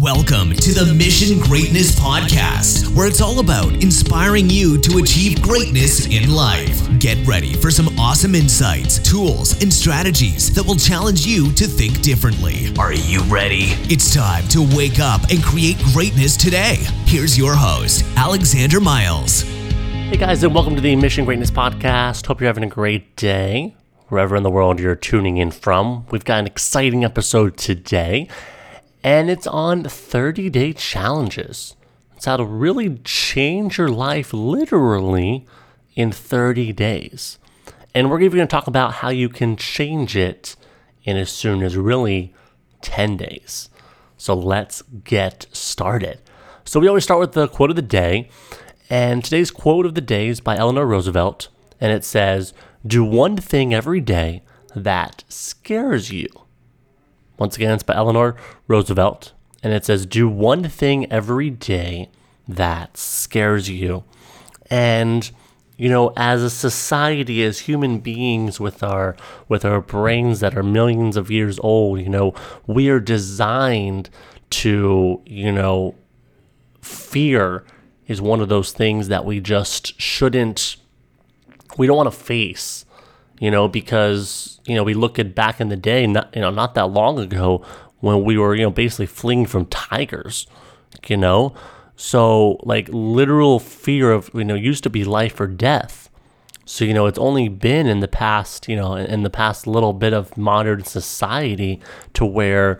Welcome to the Mission Greatness Podcast, where it's all about inspiring you to achieve greatness in life. Get ready for some awesome insights, tools, and strategies that will challenge you to think differently. Are you ready? It's time to wake up and create greatness today. Here's your host, Alexander Miles. Hey guys, and welcome to the Mission Greatness Podcast. Hope you're having a great day wherever in the world you're tuning in from. We've got an exciting episode today and it's on 30 day challenges. It's how to really change your life literally in 30 days. And we're even going to talk about how you can change it in as soon as really 10 days. So let's get started. So we always start with the quote of the day. And today's quote of the day is by Eleanor Roosevelt. And it says, Do one thing every day that scares you. Once again, it's by Eleanor Roosevelt. And it says, Do one thing every day that scares you. And you know as a society as human beings with our with our brains that are millions of years old you know we are designed to you know fear is one of those things that we just shouldn't we don't want to face you know because you know, we look at back in the day, not you know, not that long ago, when we were you know basically fleeing from tigers, you know, so like literal fear of you know used to be life or death. So you know, it's only been in the past, you know, in the past little bit of modern society to where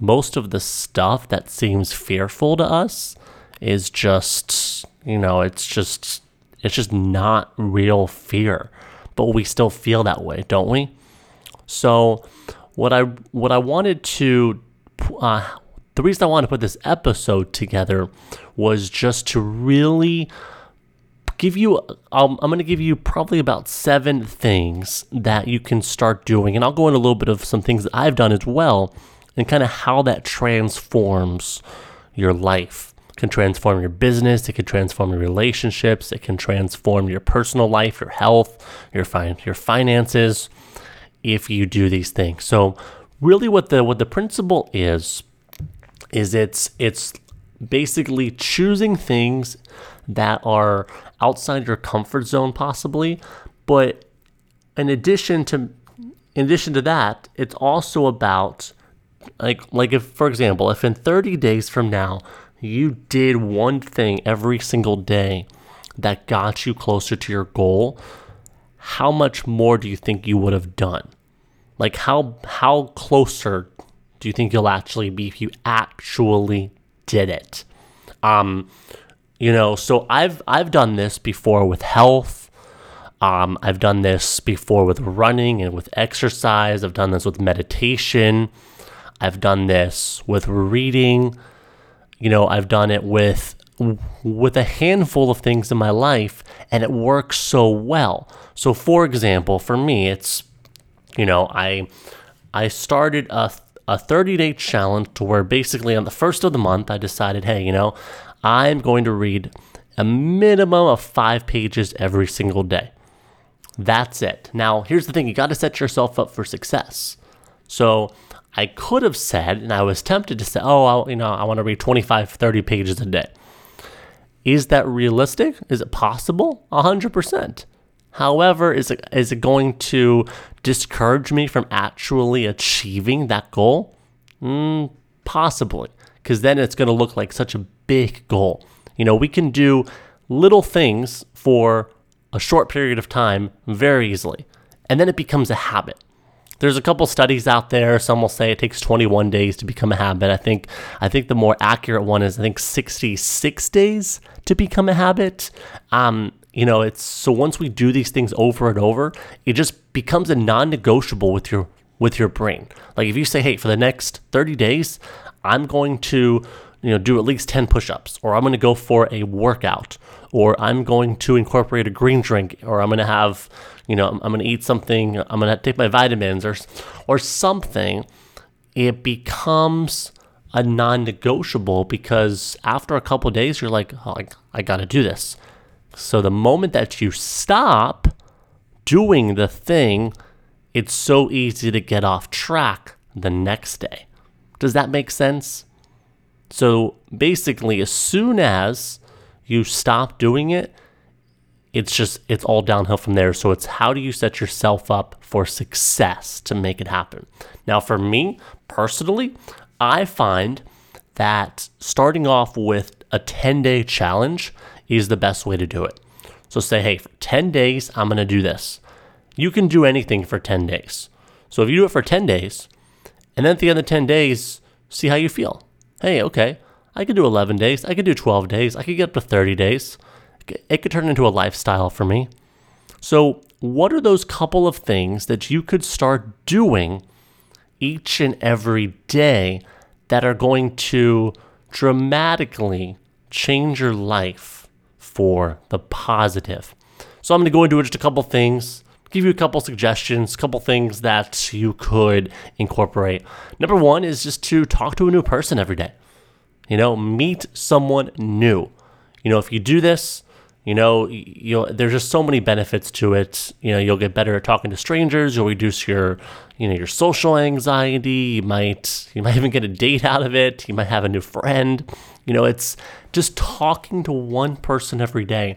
most of the stuff that seems fearful to us is just, you know, it's just it's just not real fear. But we still feel that way, don't we? So what I what I wanted to uh, the reason I wanted to put this episode together was just to really give you um, I'm going to give you probably about seven things that you can start doing and I'll go into a little bit of some things that I've done as well and kind of how that transforms your life can transform your business it can transform your relationships it can transform your personal life your health your fin- your finances if you do these things. So really what the what the principle is is it's it's basically choosing things that are outside your comfort zone possibly, but in addition to in addition to that, it's also about like like if for example, if in 30 days from now you did one thing every single day that got you closer to your goal, how much more do you think you would have done? Like how how closer do you think you'll actually be if you actually did it? Um, you know, so I've I've done this before with health. Um, I've done this before with running and with exercise. I've done this with meditation. I've done this with reading. You know, I've done it with with a handful of things in my life and it works so well. So for example, for me, it's you know, I I started a a 30 day challenge to where basically on the first of the month I decided, hey, you know, I'm going to read a minimum of five pages every single day. That's it. Now, here's the thing you got to set yourself up for success. So, I could have said, and I was tempted to say, oh, I'll, you know, I want to read 25, 30 pages a day. Is that realistic? Is it possible? 100%. However, is it, is it going to discourage me from actually achieving that goal? Mm, possibly, because then it's going to look like such a big goal. You know, we can do little things for a short period of time very easily, and then it becomes a habit. There's a couple studies out there. Some will say it takes 21 days to become a habit. I think I think the more accurate one is I think 66 days to become a habit. Um, you know, it's so once we do these things over and over, it just becomes a non-negotiable with your with your brain. Like if you say, "Hey, for the next 30 days, I'm going to, you know, do at least 10 push-ups or I'm going to go for a workout or I'm going to incorporate a green drink or I'm going to have, you know, I'm, I'm going to eat something, I'm going to take my vitamins or or something." It becomes a non-negotiable because after a couple days you're like, oh, I, I got to do this. So the moment that you stop doing the thing, it's so easy to get off track the next day. Does that make sense? So basically, as soon as you stop doing it, it's just it's all downhill from there. So it's how do you set yourself up for success to make it happen? Now, for me personally, I find that starting off with a 10 day challenge is the best way to do it. So say, hey, for 10 days, I'm going to do this. You can do anything for 10 days. So if you do it for 10 days, and then at the end of 10 days, see how you feel. Hey, okay, I could do 11 days. I could do 12 days. I could get up to 30 days. It could turn into a lifestyle for me. So, what are those couple of things that you could start doing each and every day that are going to dramatically change your life for the positive? So, I'm going to go into just a couple things give you a couple suggestions, a couple things that you could incorporate. Number one is just to talk to a new person every day. You know, meet someone new. You know, if you do this, you know, you there's just so many benefits to it. You know, you'll get better at talking to strangers. You'll reduce your, you know, your social anxiety. You might, you might even get a date out of it. You might have a new friend. You know, it's just talking to one person every day,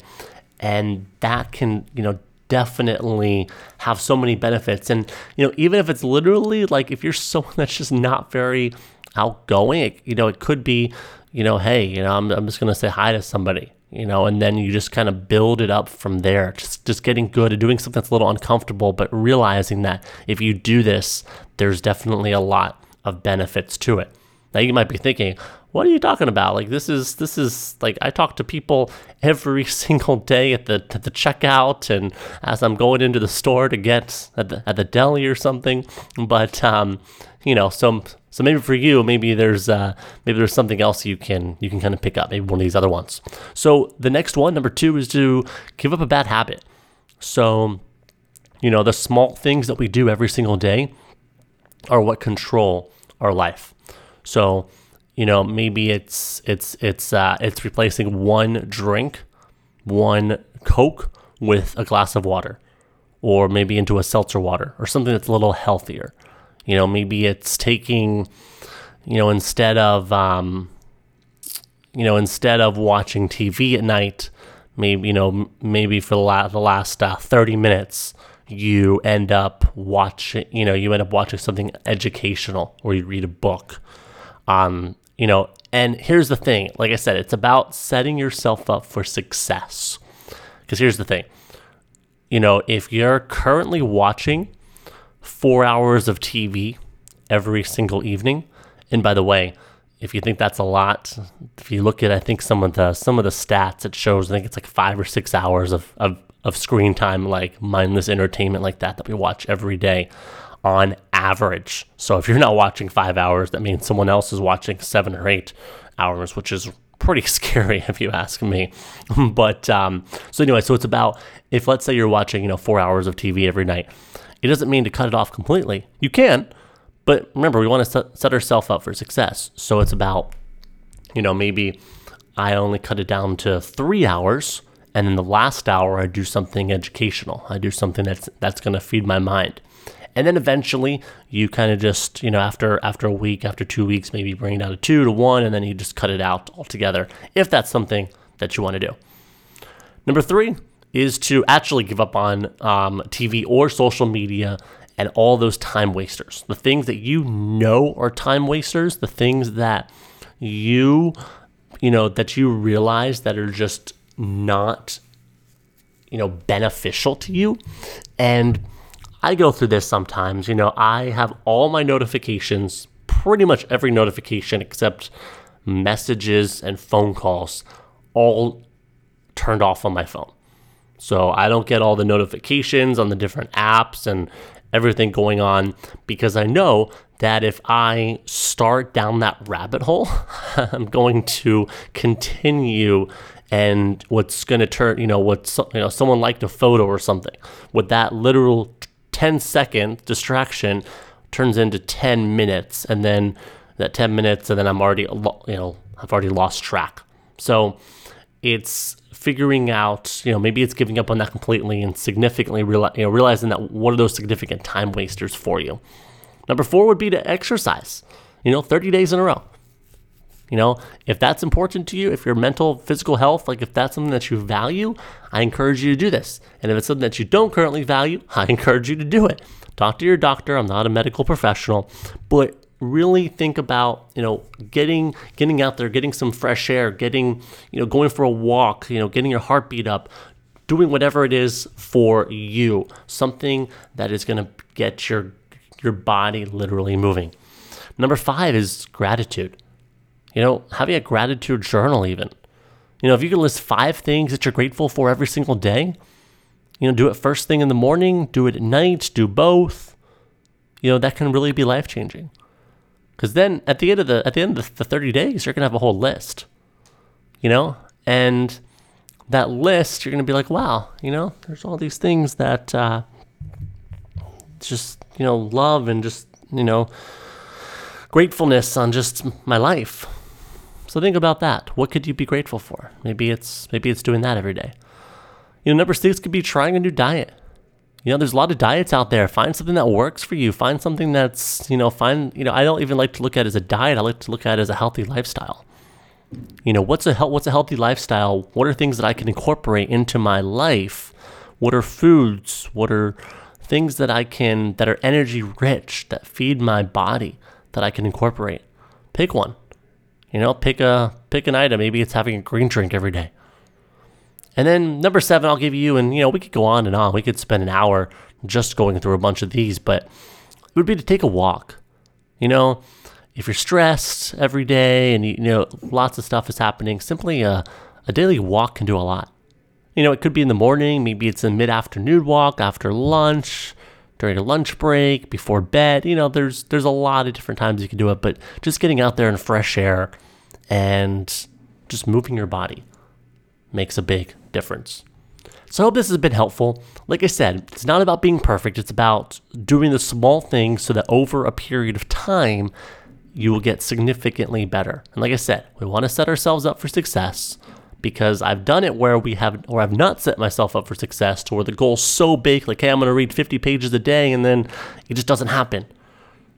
and that can, you know, definitely have so many benefits. And, you know, even if it's literally like if you're someone that's just not very outgoing, it, you know, it could be, you know, hey, you know, I'm, I'm just going to say hi to somebody, you know, and then you just kind of build it up from there. Just, just getting good at doing something that's a little uncomfortable, but realizing that if you do this, there's definitely a lot of benefits to it. Now you might be thinking, what are you talking about? Like this is this is like I talk to people every single day at the at the checkout and as I'm going into the store to get at the at the deli or something. But um, you know, so so maybe for you, maybe there's uh, maybe there's something else you can you can kind of pick up, maybe one of these other ones. So the next one, number two, is to give up a bad habit. So, you know, the small things that we do every single day are what control our life. So you know maybe it's it's it's uh, it's replacing one drink one coke with a glass of water or maybe into a seltzer water or something that's a little healthier. You know maybe it's taking you know instead of um, you know instead of watching tv at night maybe you know maybe for the, la- the last uh, 30 minutes you end up watching you know you end up watching something educational or you read a book um, you know, and here's the thing like I said, it's about setting yourself up for success. Because here's the thing you know, if you're currently watching four hours of TV every single evening, and by the way, if you think that's a lot, if you look at I think some of the some of the stats, it shows I think it's like five or six hours of, of, of screen time, like mindless entertainment like that that we watch every day on average. So if you're not watching five hours, that means someone else is watching seven or eight hours, which is pretty scary if you ask me. but um, so anyway, so it's about if let's say you're watching, you know, four hours of TV every night, it doesn't mean to cut it off completely. You can, but remember, we want to set, set ourselves up for success. So it's about, you know, maybe I only cut it down to three hours. And in the last hour, I do something educational. I do something that's that's going to feed my mind and then eventually you kind of just you know after after a week after two weeks maybe bring it down to two to one and then you just cut it out altogether if that's something that you want to do. Number three is to actually give up on um, tv or social media and all those time wasters. The things that you know are time wasters the things that you you know that you realize that are just not you know beneficial to you and I go through this sometimes. You know, I have all my notifications, pretty much every notification except messages and phone calls, all turned off on my phone. So I don't get all the notifications on the different apps and everything going on because I know that if I start down that rabbit hole, I'm going to continue and what's going to turn, you know, what you know, someone liked a photo or something. With that literal 10 second distraction turns into 10 minutes and then that 10 minutes and then I'm already you know I've already lost track. So it's figuring out, you know, maybe it's giving up on that completely and significantly reali- you know, realizing that what are those significant time wasters for you. Number 4 would be to exercise. You know, 30 days in a row. You know, if that's important to you, if your mental, physical health, like if that's something that you value, I encourage you to do this. And if it's something that you don't currently value, I encourage you to do it. Talk to your doctor. I'm not a medical professional, but really think about you know getting getting out there getting some fresh air getting you know going for a walk you know getting your heartbeat up doing whatever it is for you something that is going to get your your body literally moving number 5 is gratitude you know having a gratitude journal even you know if you can list 5 things that you're grateful for every single day you know do it first thing in the morning do it at night do both you know that can really be life changing because then at the end of the at the end of the 30 days, you're gonna have a whole list. You know? And that list, you're gonna be like, wow, you know, there's all these things that uh, just, you know, love and just, you know, gratefulness on just my life. So think about that. What could you be grateful for? Maybe it's maybe it's doing that every day. You know, number six could be trying a new diet. You know, there's a lot of diets out there. Find something that works for you. Find something that's, you know, find, you know, I don't even like to look at as a diet. I like to look at as a healthy lifestyle. You know, what's a what's a healthy lifestyle? What are things that I can incorporate into my life? What are foods? What are things that I can that are energy rich that feed my body that I can incorporate? Pick one. You know, pick a pick an item. Maybe it's having a green drink every day. And then number seven, I'll give you, and you know, we could go on and on. We could spend an hour just going through a bunch of these, but it would be to take a walk. You know, if you're stressed every day and you, know lots of stuff is happening, simply a, a daily walk can do a lot. You know, it could be in the morning, maybe it's a mid afternoon walk after lunch, during a lunch break, before bed. You know, there's there's a lot of different times you can do it, but just getting out there in fresh air and just moving your body makes a big difference. So I hope this has been helpful. Like I said, it's not about being perfect, it's about doing the small things so that over a period of time, you will get significantly better. And like I said, we want to set ourselves up for success because I've done it where we have or I've not set myself up for success to where the goal's so big, like, hey, I'm gonna read 50 pages a day, and then it just doesn't happen.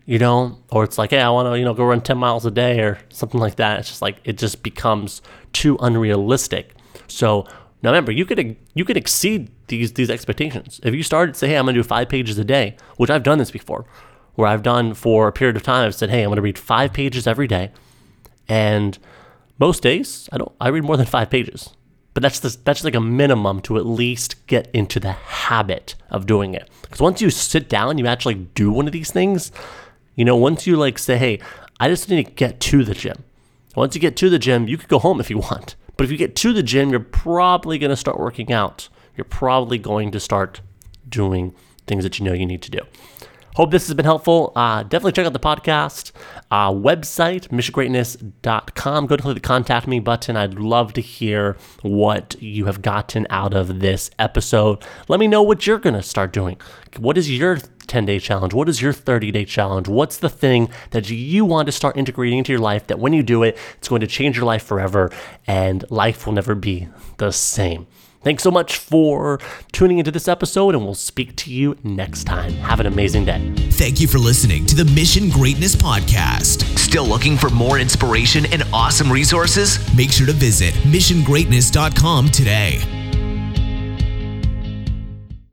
You know? Or it's like, hey, I wanna, you know, go run 10 miles a day or something like that. It's just like it just becomes too unrealistic. So now remember, you could you could exceed these these expectations. If you started say, hey, I'm gonna do five pages a day, which I've done this before, where I've done for a period of time, I've said, hey, I'm gonna read five pages every day, and most days I don't I read more than five pages. But that's the, that's like a minimum to at least get into the habit of doing it. Because once you sit down, you actually do one of these things. You know, once you like say, hey, I just need to get to the gym. Once you get to the gym, you could go home if you want. But if you get to the gym, you're probably going to start working out. You're probably going to start doing things that you know you need to do. Hope this has been helpful. Uh, definitely check out the podcast uh, website, missiongreatness.com. Go to click the contact me button. I'd love to hear what you have gotten out of this episode. Let me know what you're going to start doing. What is your 10 day challenge? What is your 30 day challenge? What's the thing that you want to start integrating into your life that when you do it, it's going to change your life forever and life will never be the same? Thanks so much for tuning into this episode, and we'll speak to you next time. Have an amazing day. Thank you for listening to the Mission Greatness Podcast. Still looking for more inspiration and awesome resources? Make sure to visit missiongreatness.com today.